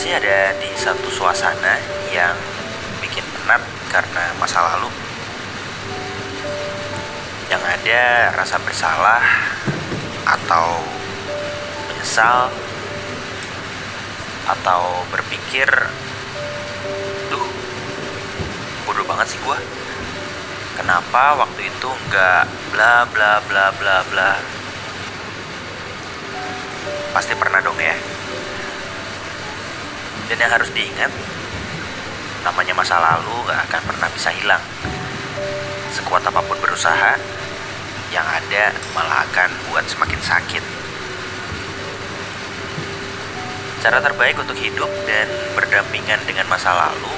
masih ada di satu suasana yang bikin penat karena masa lalu. Yang ada rasa bersalah atau menyesal atau berpikir, duh, bodoh banget sih gua. Kenapa waktu itu nggak bla bla bla bla bla? Pasti pernah dong ya. Dan yang harus diingat, namanya masa lalu gak akan pernah bisa hilang. Sekuat apa pun berusaha, yang ada malah akan buat semakin sakit. Cara terbaik untuk hidup dan berdampingan dengan masa lalu,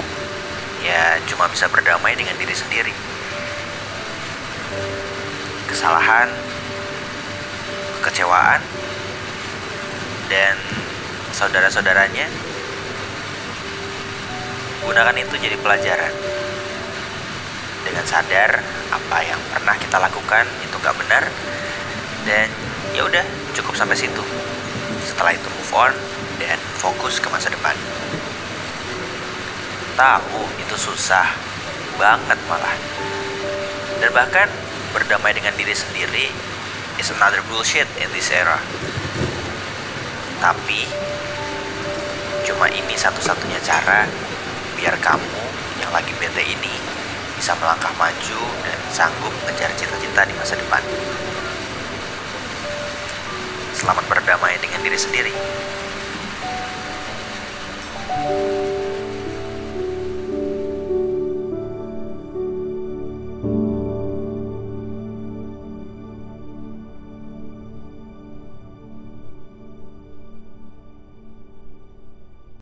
ya cuma bisa berdamai dengan diri sendiri. Kesalahan, kekecewaan, dan saudara-saudaranya gunakan itu jadi pelajaran. Dengan sadar apa yang pernah kita lakukan itu gak benar dan ya udah cukup sampai situ. Setelah itu move on dan fokus ke masa depan. Tahu itu susah banget malah. Dan bahkan berdamai dengan diri sendiri is another bullshit in this era. Tapi cuma ini satu-satunya cara biar kamu yang lagi bete ini bisa melangkah maju dan sanggup mengejar cita-cita di masa depan. Selamat berdamai dengan diri sendiri.